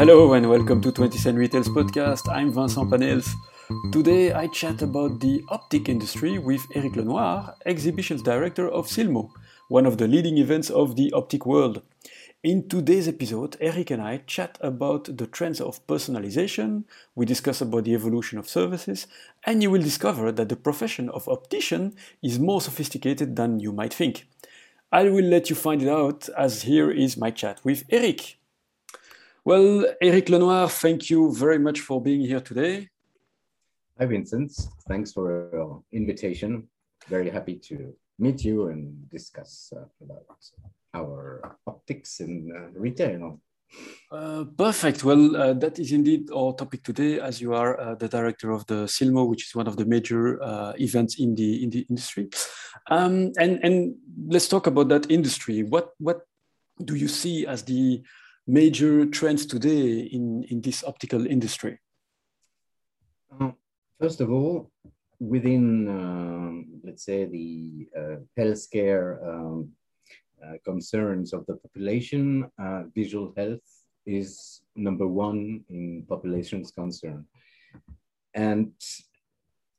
Hello and welcome to 20 Cent Retails podcast. I'm Vincent Panels. Today I chat about the optic industry with Eric Lenoir, exhibitions director of Silmo, one of the leading events of the optic world. In today's episode, Eric and I chat about the trends of personalization, we discuss about the evolution of services, and you will discover that the profession of optician is more sophisticated than you might think. I will let you find it out as here is my chat with Eric. Well, Eric Lenoir, thank you very much for being here today. Hi, Vincent. Thanks for your invitation. Very happy to meet you and discuss uh, about our optics in uh, retail. Uh, perfect. Well, uh, that is indeed our topic today, as you are uh, the director of the Silmo, which is one of the major uh, events in the in the industry. Um, and and let's talk about that industry. What what do you see as the major trends today in in this optical industry? Uh, first of all, within um, let's say the healthcare. Um, uh, concerns of the population, uh, visual health is number one in population's concern. And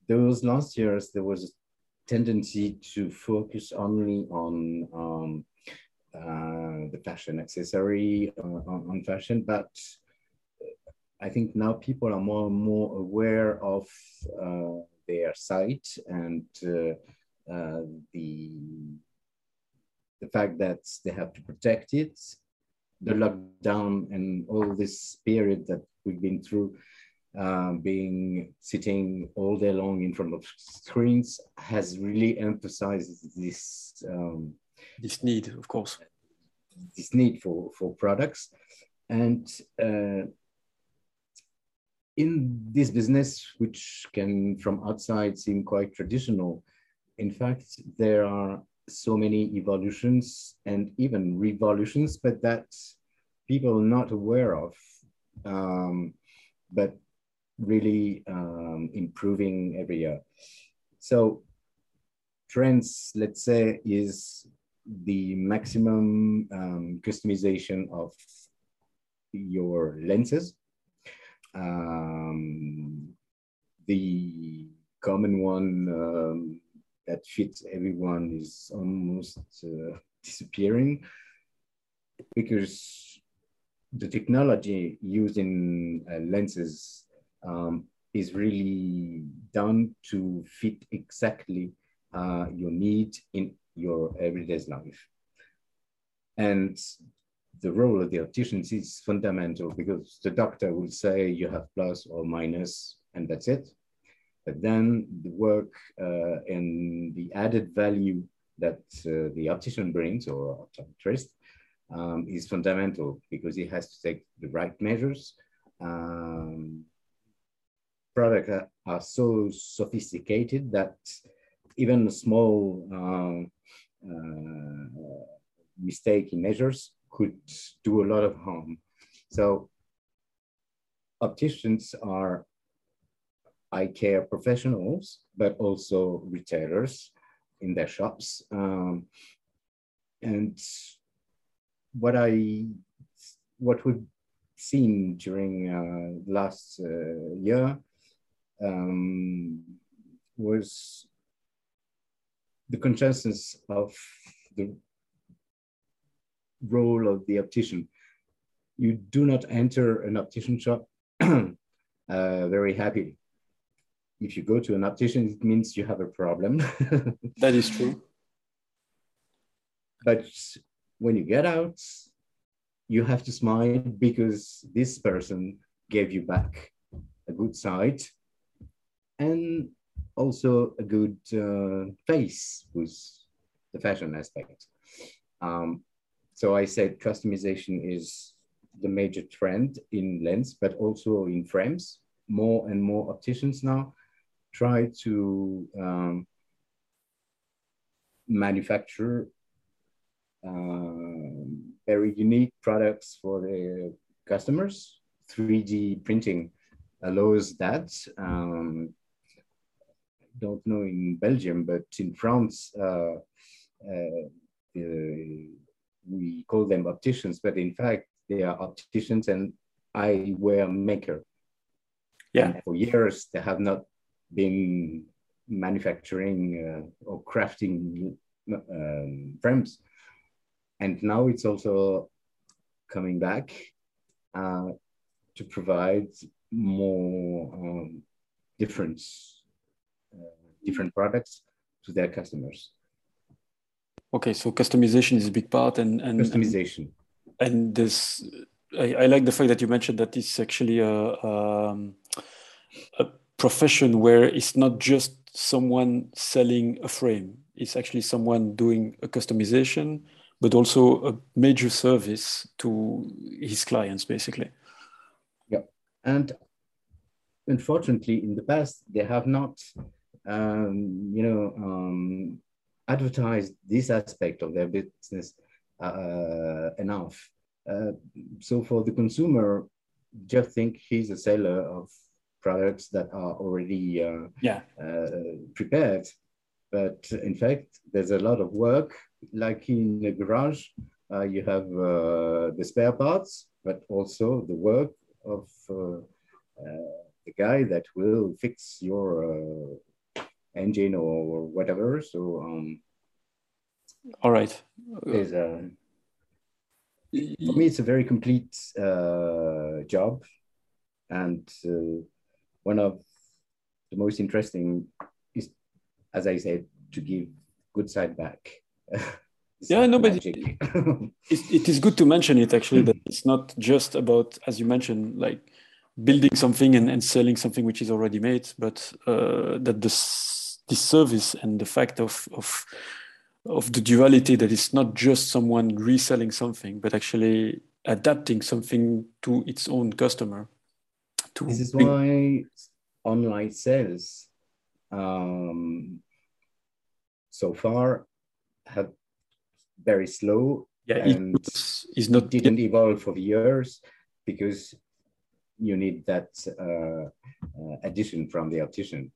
those last years, there was a tendency to focus only on um, uh, the fashion accessory, uh, on, on, fashion, but I think now people are more and more aware of uh, their sight and uh, the the fact that they have to protect it, the lockdown and all this period that we've been through, uh, being sitting all day long in front of screens has really emphasized this um, this need, of course, this need for for products, and uh, in this business, which can from outside seem quite traditional, in fact, there are so many evolutions and even revolutions, but that people are not aware of, um, but really um, improving every year. So trends, let's say, is the maximum um, customization of your lenses. Um, the common one um, that fits everyone is almost uh, disappearing because the technology used in uh, lenses um, is really done to fit exactly uh, your need in your everyday life. And the role of the optician is fundamental because the doctor will say you have plus or minus, and that's it. But then the work uh, and the added value that uh, the optician brings or optometrist um, is fundamental because he has to take the right measures. Um, products are, so sophisticated that even a small uh, mistake in measures could do a lot of harm. So opticians are eye care professionals, but also retailers in their shops. Um, and what I, what we've seen during uh, last uh, year um, was the consciousness of the role of the optician. You do not enter an optician shop uh, very happy. if you go to an optician, it means you have a problem. that is true. But when you get out, you have to smile because this person gave you back a good sight and also a good uh, face with the fashion aspect. Um, so I said customization is the major trend in lens, but also in frames. More and more opticians now try to um, manufacture uh, very unique products for the customers. 3D printing allows that. Um, don't know in Belgium, but in France, uh, uh, we call them opticians, but in fact, they are opticians and eyewear maker. Yeah. And for years, they have not been manufacturing uh, or crafting um, frames. And now it's also coming back uh, to provide more um, difference, uh, different products to their customers. Okay, so customization is a big part, and and customization, and, this. I, I, like the fact that you mentioned that it's actually a, um, a profession where it's not just someone selling a frame; it's actually someone doing a customization, but also a major service to his clients, basically. Yeah, and unfortunately, in the past, they have not, um, you know, um, advertised this aspect of their business uh, enough. Uh, so for the consumer, just think he's a seller of products that are already uh, yeah. Uh, prepared. But in fact, there's a lot of work, like in a garage, uh, you have uh, the spare parts, but also the work of the guy that will fix your engine or whatever. So, um, all right. Is a, for me, it's a very complete uh, job, and uh, one of the most interesting is, as I said, to give good side back. yeah, no, but it, it is good to mention it actually that it's not just about, as you mentioned, like building something and, and selling something which is already made, but uh, that this this service and the fact of of of the duality that it's not just someone reselling something, but actually adapting something to its own customer. To this is why online sales um, so far have very slow yeah, and is not didn't evolve for years because you need that uh, uh, addition from the optician.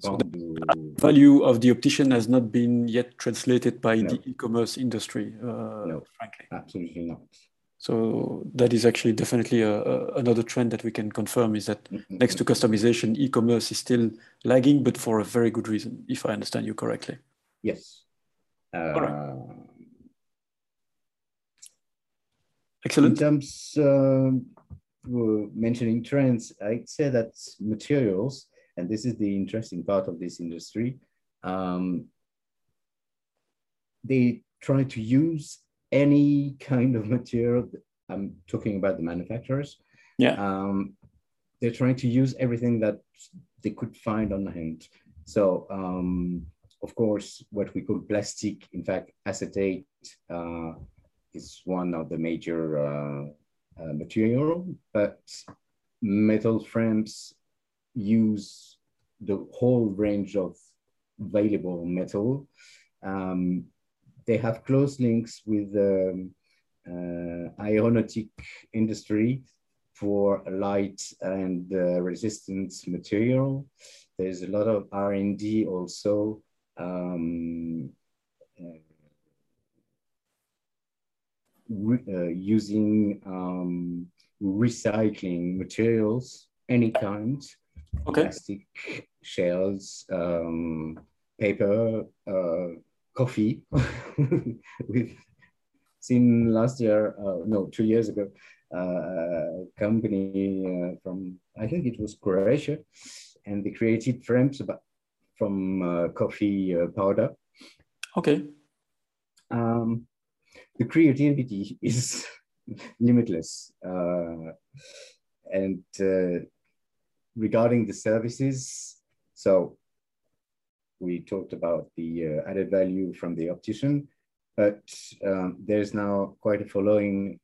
So the value of the optician has not been yet translated by no. the e-commerce industry, uh, no, frankly. Absolutely not. So that is actually definitely a, a, another trend that we can confirm is that mm-hmm. next to customization, e-commerce is still lagging, but for a very good reason, if I understand you correctly. Yes. Uh, All right. Excellent. In terms uh, mentioning trends, I'd say that materials, and this is the interesting part of this industry, um, they try to use any kind of material. I'm talking about the manufacturers. Yeah. Um, they're trying to use everything that they could find on hand. So, um, of course, what we call plastic, in fact, acetate uh, is one of the major uh, uh, material, but metal frames use the whole range of available metal. Um, they have close links with the um, uh, aeronautic industry for light and uh, resistance material. There's a lot of R&D also um, uh, uh, using um, recycling materials, any kind, okay. plastic shells, um, paper, uh, coffee. We've seen last year, uh, no, two years ago, uh, a company uh, from, I think it was Croatia, and they created frames about, from uh, coffee powder. Okay. Um, the creativity is limitless. Uh, and uh, regarding the services, so we talked about the uh, added value from the optician, but um, there's now quite a following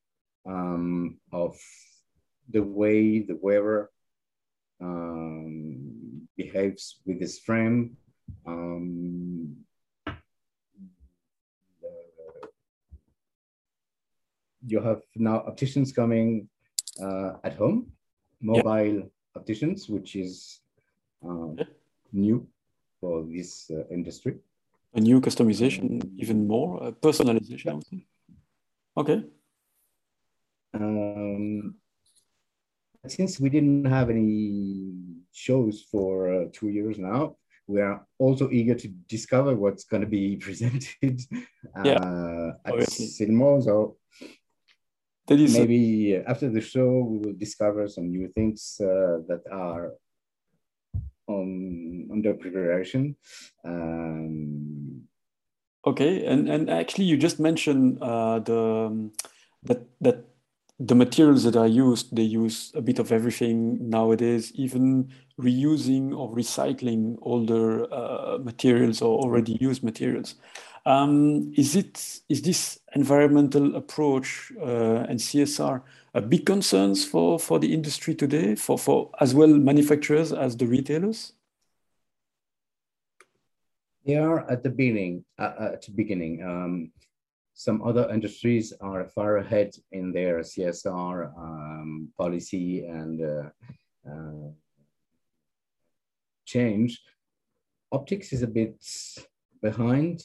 um, of the way the wearer um, behaves with his frame. Um, you have now opticians coming uh, at home, mobile yep. opticians, which is uh, new for this uh, industry. A new customization, even more uh, personalization. Okay. Um, since we didn't have any shows for uh, two years now, we are also eager to discover what's going to be presented yeah, uh, at Silmo. So that is maybe after the show we will discover some new things uh, that are on under preparation. Um, okay, and and actually you just mentioned uh, the um, that that the materials that are used, they use a bit of everything nowadays, even reusing or recycling older uh, materials or already used materials. Um, is it is this environmental approach uh, and CSR a big concerns for for the industry today, for for as well manufacturers as the retailers? They are at the beginning. Uh, at the beginning, um, some other industries are far ahead in their CSR um, policy and uh, uh, change. Optics is a bit behind,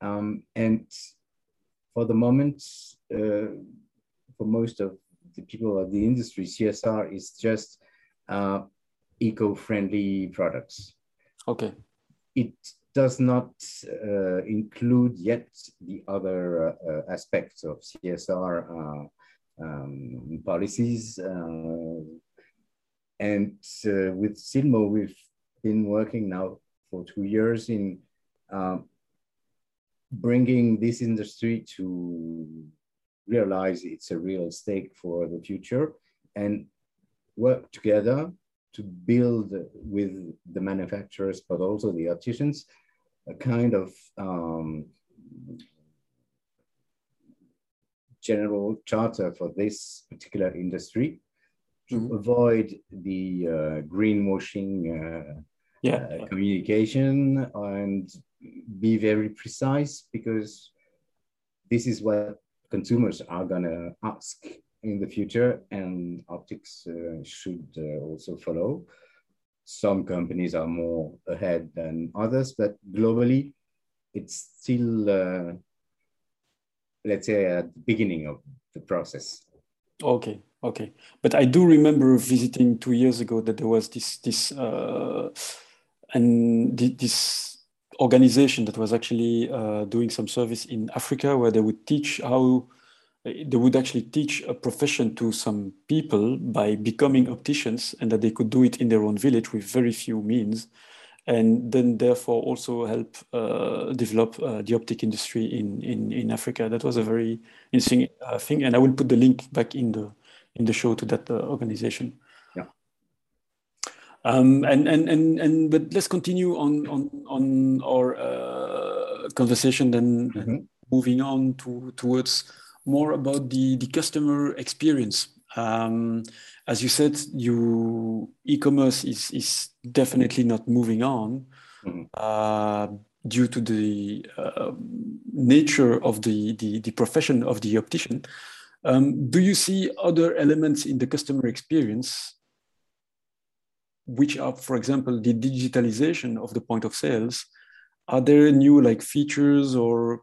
um, and for the moment, uh, for most of the people of the industry, CSR is just uh, eco-friendly products. Okay. It does not uh, include yet the other uh, aspects of CSR uh, um, policies. Uh, and uh, with Silmo, we've been working now for two years in um, bringing this industry to realize it's a real stake for the future and work together to build with the manufacturers, but also the opticians, a kind of um, general charter for this particular industry to mm-hmm. avoid the uh, greenwashing uh, yeah. uh, communication and be very precise because this is what consumers are going to ask in the future and optics uh, should uh, also follow. Some companies are more ahead than others, but globally, it's still, uh, let's say, at the beginning of the process. Okay, okay. But I do remember visiting two years ago that there was this this uh, and this organization that was actually uh, doing some service in Africa where they would teach how they would actually teach a profession to some people by becoming opticians and that they could do it in their own village with very few means and then therefore also help uh, develop uh, the optic industry in, in, in Africa. That was a very interesting uh, thing, and I will put the link back in the in the show to that uh, organization. Um, and and and and but let's continue on on on our uh, conversation then, mm -hmm. moving on to towards more about the, the customer experience. Um, as you said, you e-commerce is, is definitely not moving on mm-hmm. uh, due to the uh, nature of the, the, the, profession of the optician. Um, do you see other elements in the customer experience which are, for example, the digitalization of the point of sales? Are there new like features or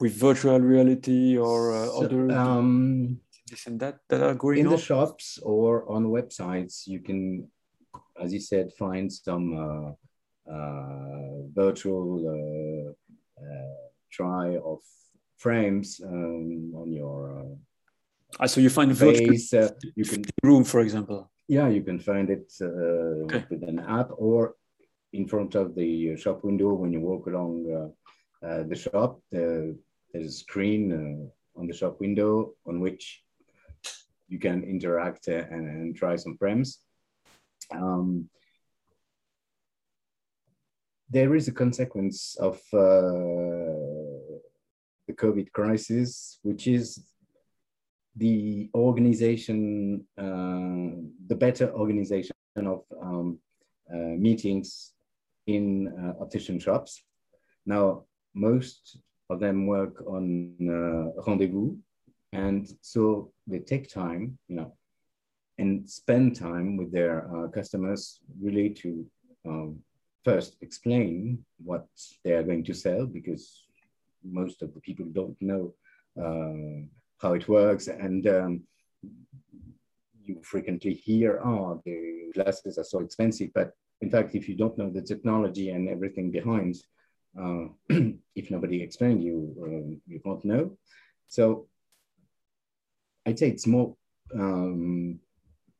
with virtual reality or uh, so, other um, this and that that are going in on? the shops or on websites you can as you said find some uh, uh, virtual uh, uh, try of frames um, on your ah, so you find virtual you can room for example yeah you can find it okay. with an app or in front of the shop window when you walk along the shop there's a screen uh, on the shop window on which you can interact uh, and, and, try some prems. Um, there is a consequence of uh, the COVID crisis, which is the organization, uh, the better organization of um, uh, meetings in uh, optician shops. Now, most of them work on uh, rendezvous. And so they take time, you know, and spend time with their uh, customers really to um, first explain what they are going to sell because most of the people don't know uh, how it works. And um, you frequently hear, oh, the glasses are so expensive. But in fact, if you don't know the technology and everything behind, uh, if nobody explained you, uh, you won't know. So I'd say it's more um,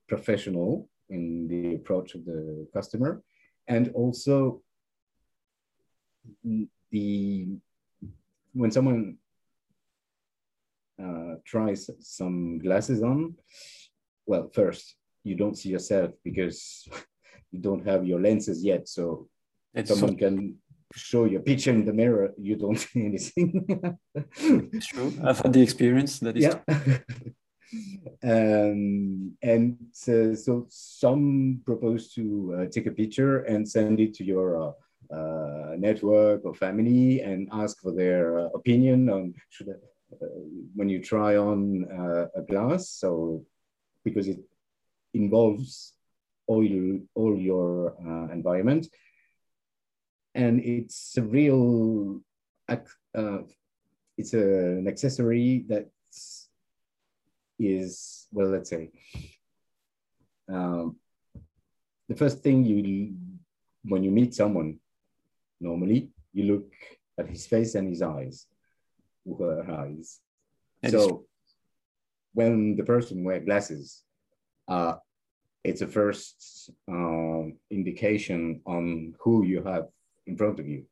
professional in the approach of the customer, and also the when someone uh, tries some glasses on, well, first you don't see yourself because you don't have your lenses yet. So it's someone so can show your picture in the mirror, you don't see anything. it's true. I've had the experience. That is yeah. um, and uh, so some propose to uh, take a picture and send it to your uh, uh network or family and ask for their uh, opinion on should uh, Uh, when you try on uh, a glass. So because it involves all your, all your environment, and it's a real it's a, an accessory that is, well, let's say, um, the first thing you, when you meet someone, normally you look at his face and his eyes, her eyes. That so when the person wear glasses, uh, it's a first uh, indication on who you have in front of you.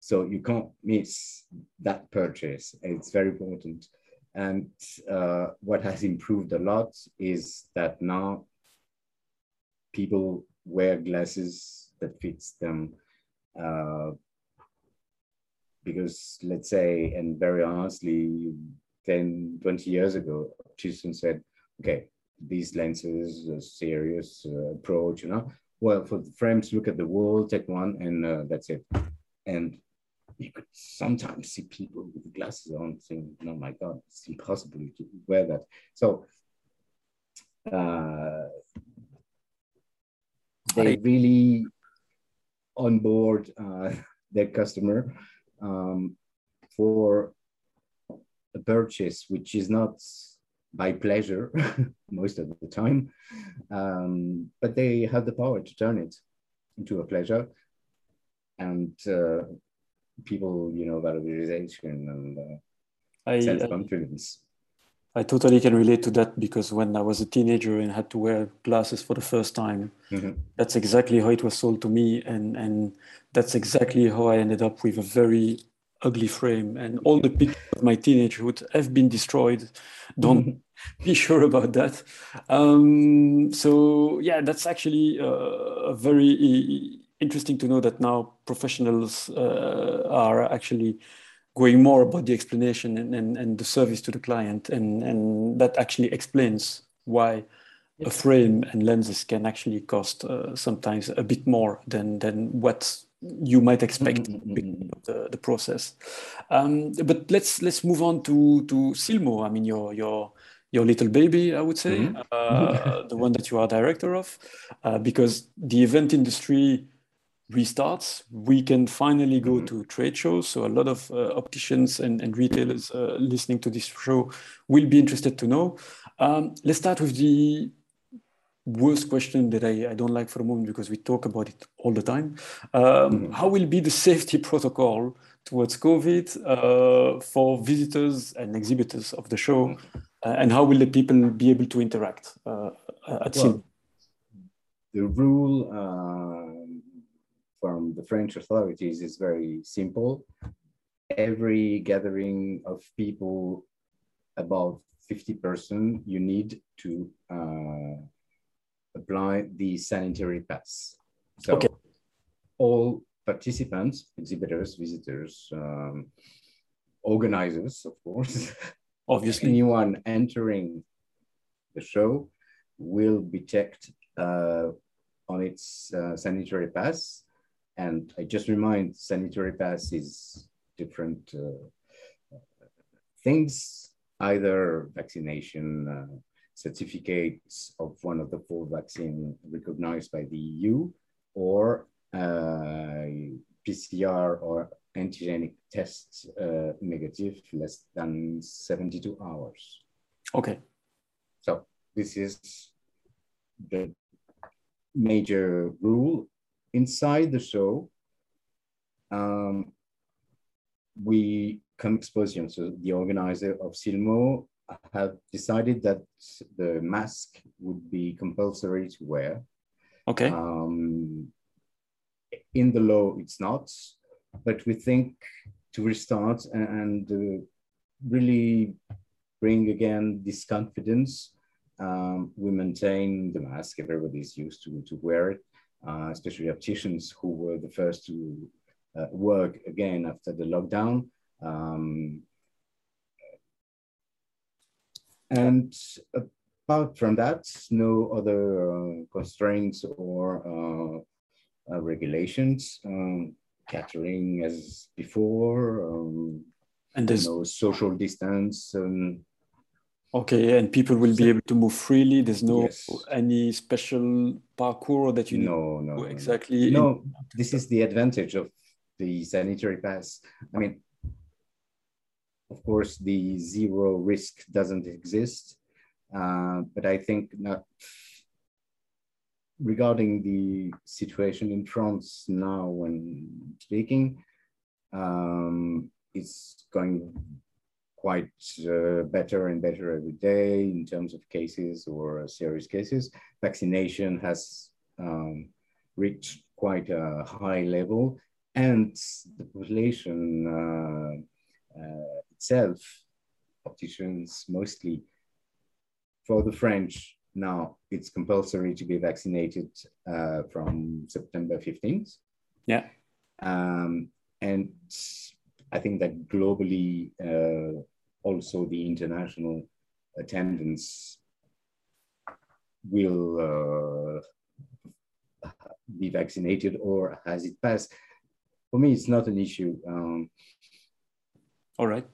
So you can't miss that purchase. It's very important. And uh, what has improved a lot is that now people wear glasses that fits them. Because let's say, and very honestly, 10, 20 years ago, Chisholm said, okay, these lenses, a serious uh, approach, you know, well, for the frames, look at the wall, take one, and uh, that's it. And you could sometimes see people with glasses on saying, oh my God, it's impossible to wear that. So uh, they really onboard uh, their customer um, for a purchase, which is not by pleasure most of the time, um, but they have the power to turn it into a pleasure. And uh, people, you know, valorization and uh, I, self confidence. I, totally can relate to that because when I was a teenager and had to wear glasses for the first time, mm-hmm. that's exactly how it was sold to me, and and that's exactly how I ended up with a very ugly frame. And all the pictures of my teenagehood have been destroyed. Don't be sure about that. Um, so yeah that's actually uh, a very interesting to know that now professionals uh, are actually going more about the explanation and, and, and the service to the client and, and that actually explains why a frame and lenses can actually cost uh, sometimes a bit more than than what you might expect mm-hmm. the, the process um, but let's let's move on to to silmo i mean your your your little baby, I would say, mm-hmm. uh, the one that you are director of, uh, because the event industry restarts, we can finally go mm-hmm. to trade shows. So a lot of uh, opticians and, and retailers uh, listening to this show will be interested to know. Um, let's start with the worst question that I, I, don't like for a moment because we talk about it all the time. Um, mm-hmm. How will be the safety protocol towards COVID uh, for visitors and exhibitors of the show? Mm-hmm. Uh, and how will the people be able to interact uh, at well, The rule from the French authorities is very simple. Every gathering of people, about 50 person, you need to uh, apply the sanitary pass. So okay. all participants, exhibitors, visitors, um, organizers, of course, obviously, anyone entering the show will be checked uh, on its uh, sanitary pass and I just remind sanitary pass is different uh, things, either vaccination uh, certificates of one of the four vaccine recognized by the EU or uh, PCR or antigenic test uh, negative less than 72 hours. Okay. So this is the major rule. Inside the show, um, we come exposition. So the organizer of Silmo have decided that the mask would be compulsory to wear. Okay. Um, in the law, it's not, but we think to restart and, and uh, really bring again this confidence. Um, we maintain the mask. Everybody's used to, to wear it, uh, especially opticians who were the first to uh, work again after the lockdown. Um, and apart from that, no other uh, constraints or uh, uh, regulations. Um, catering as before. Um, and there's no social distance. Um, okay, and people will be able to move freely. There's no yes. any special parkour that you no no exactly. No, this is the advantage of the sanitary pass. I mean, of course, the zero risk doesn't exist, uh, but I think not regarding the situation in France now when speaking, um, it's going quite uh, better and better every day in terms of cases or serious cases. Vaccination has um, reached quite a high level and the population uh, uh, itself, opticians mostly, for the French, now it's compulsory to be vaccinated uh, from September 15th. Yeah. Um, and I think that globally, uh, also the international attendance will uh, be vaccinated or has it passed. For me, it's not an issue. Um, All right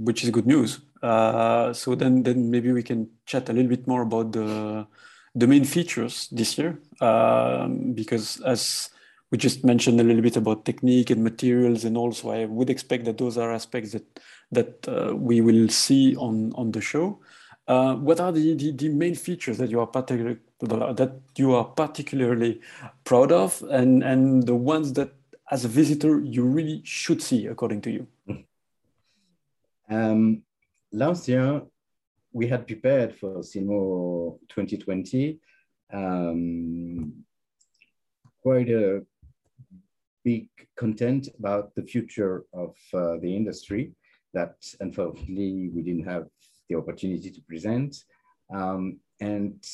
which is good news. Uh, so then, then maybe we can chat a little bit more about the the main features this year, um, because as we just mentioned a little bit about technique and materials, and also I would expect that those are aspects that that uh, we will see on on the show. Uh, what are the, the, the, main features that you are particularly that you are particularly proud of, and and the ones that as a visitor you really should see, according to you? Um, last year, we had prepared for Silmo 2020 um, quite a big content about the future of uh, the industry that unfortunately we didn't have the opportunity to present. Um, and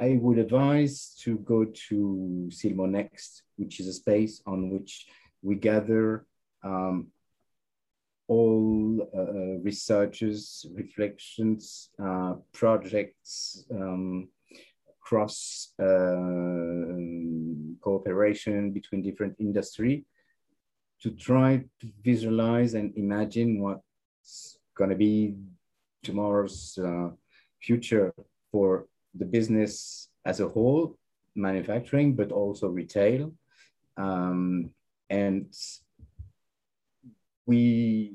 I would advise to go to Silmo Next, which is a space on which we gather um, all uh, researches, reflections, uh, projects, um, cross uh, cooperation between different industry to try to visualize and imagine what's going to be tomorrow's uh, future for the business as a whole, manufacturing, but also retail. Um, and we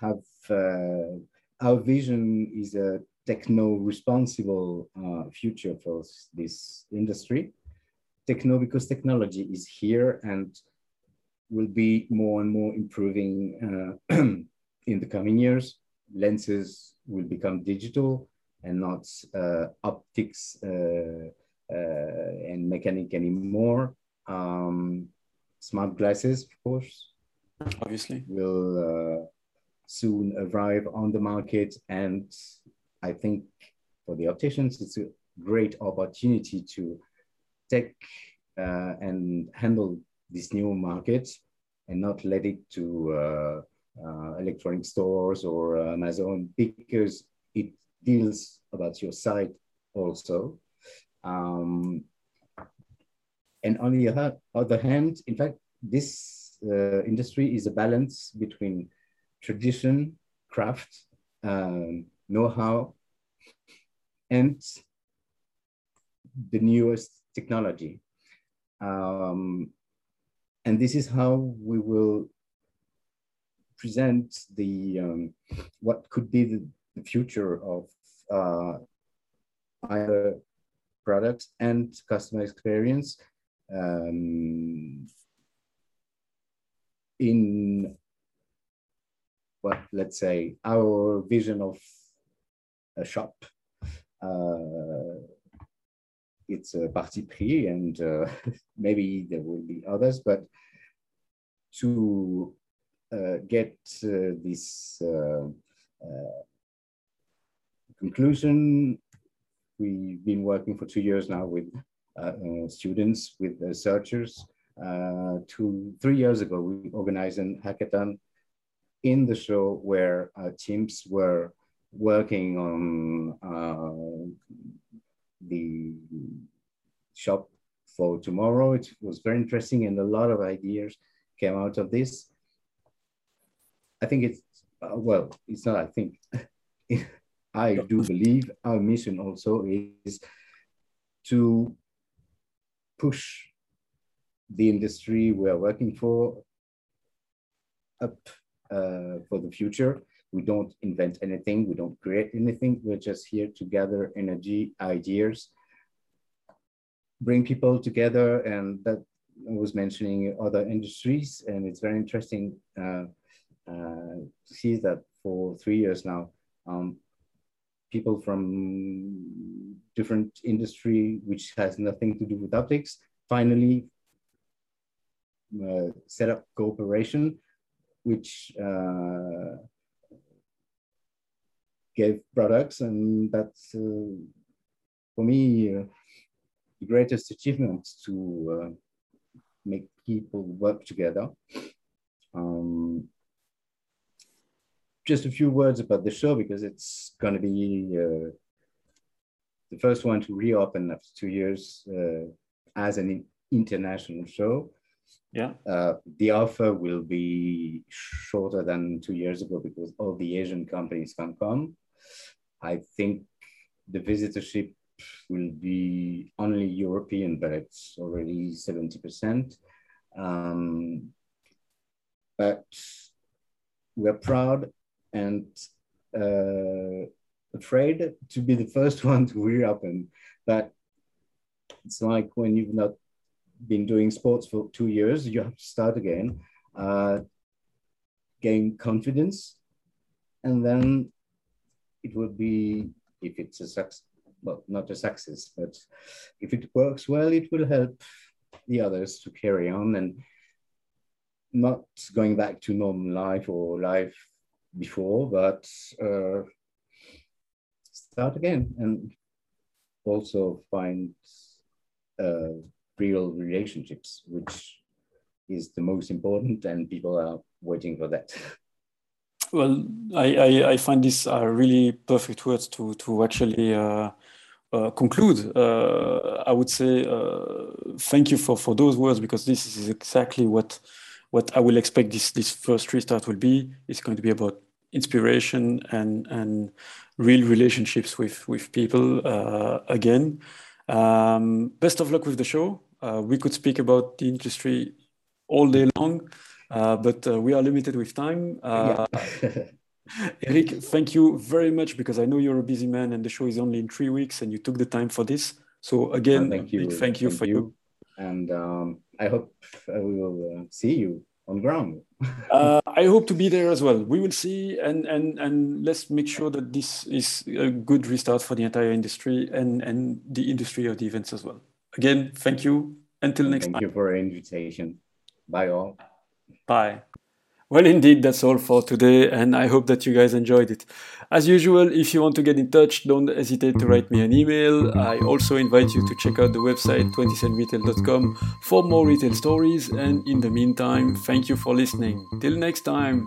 have uh, our vision is a techno responsible uh, future for this industry. Techno because technology is here and will be more and more improving uh, in the coming years. Lenses will become digital and not uh, optics uh, uh, and mechanic anymore. Um, smart glasses, of course, obviously will uh, soon arrive on the market and i think for the opticians it's a great opportunity to take uh, and handle this new market and not let it to uh, uh electronic stores or amazon because it deals about your sight also. Um, and on the other hand in fact this uh, industry is a balance between tradition, craft, um, know-how, and the newest technology. Um, and this is how we will present the um, what could be the, the, future of uh, either products and customer experience um, in what let's say our vision of a shop uh, it's a parti pris and uh, maybe there will be others but to uh, get uh, this uh, uh, conclusion we've been working for two years now with students with researchers. Two three years ago we organized an hackathon in the show where teams were working on uh, the shop for tomorrow. It was very interesting and a lot of ideas came out of this. I think it's, uh, well, it's not, I think, I do believe our mission also is to push the industry we are working for up uh, for the future we don't invent anything. We don't create anything. We're just here to gather energy, ideas, bring people together. And that I was mentioning other industries. And it's very interesting uh, uh, to see that for three years now, um, people from different industry, which has nothing to do with optics, finally uh, set up cooperation, which uh, gave products, and that's uh, for me uh, the greatest achievement to uh, make people work together. Um, just a few words about the show because it's going to be uh, the first one to reopen after two years uh, as an international show. Yeah. Uh, the offer will be shorter than two years ago because all the Asian companies can come. I think the visitorship will be only European, but it's already 70%. Um, but we're proud and uh, afraid to be the first one to reopen. But it's like when you've not been doing sports for two years, you have to start again, uh, gain confidence, and then it will be, if it's a success, well, not a success, but if it works well, it will help the others to carry on and not going back to normal life or life before, but uh, start again and also find uh, real relationships, which is the most important, and people are waiting for that. Well, I, I, I find these are really perfect words to to actually uh, uh, conclude. Uh, I would say uh, thank you for for those words because this is exactly what what I will expect this this first restart will be. It's going to be about inspiration and and real relationships with with people uh, again. Um, best of luck with the show. Uh, we could speak about the industry all day long. Uh, but uh, we are limited with time. Uh, yeah. Eric, thank you very much because I know you're a busy man and the show is only in three weeks and you took the time for this. So again, thank you, thank you thank for you. you. And um, I hope we will see you on ground. uh, I hope to be there as well. We will see, and and and let's make sure that this is a good restart for the entire industry and and the industry of the events as well. Again, thank you. Until next thank time. Thank you for your invitation. Bye all. Bye. Well, indeed, that's all for today, and I hope that you guys enjoyed it. As usual, if you want to get in touch, don't hesitate to write me an email. I also invite you to check out the website 20centretail.com for more retail stories, and in the meantime, thank you for listening. Till next time.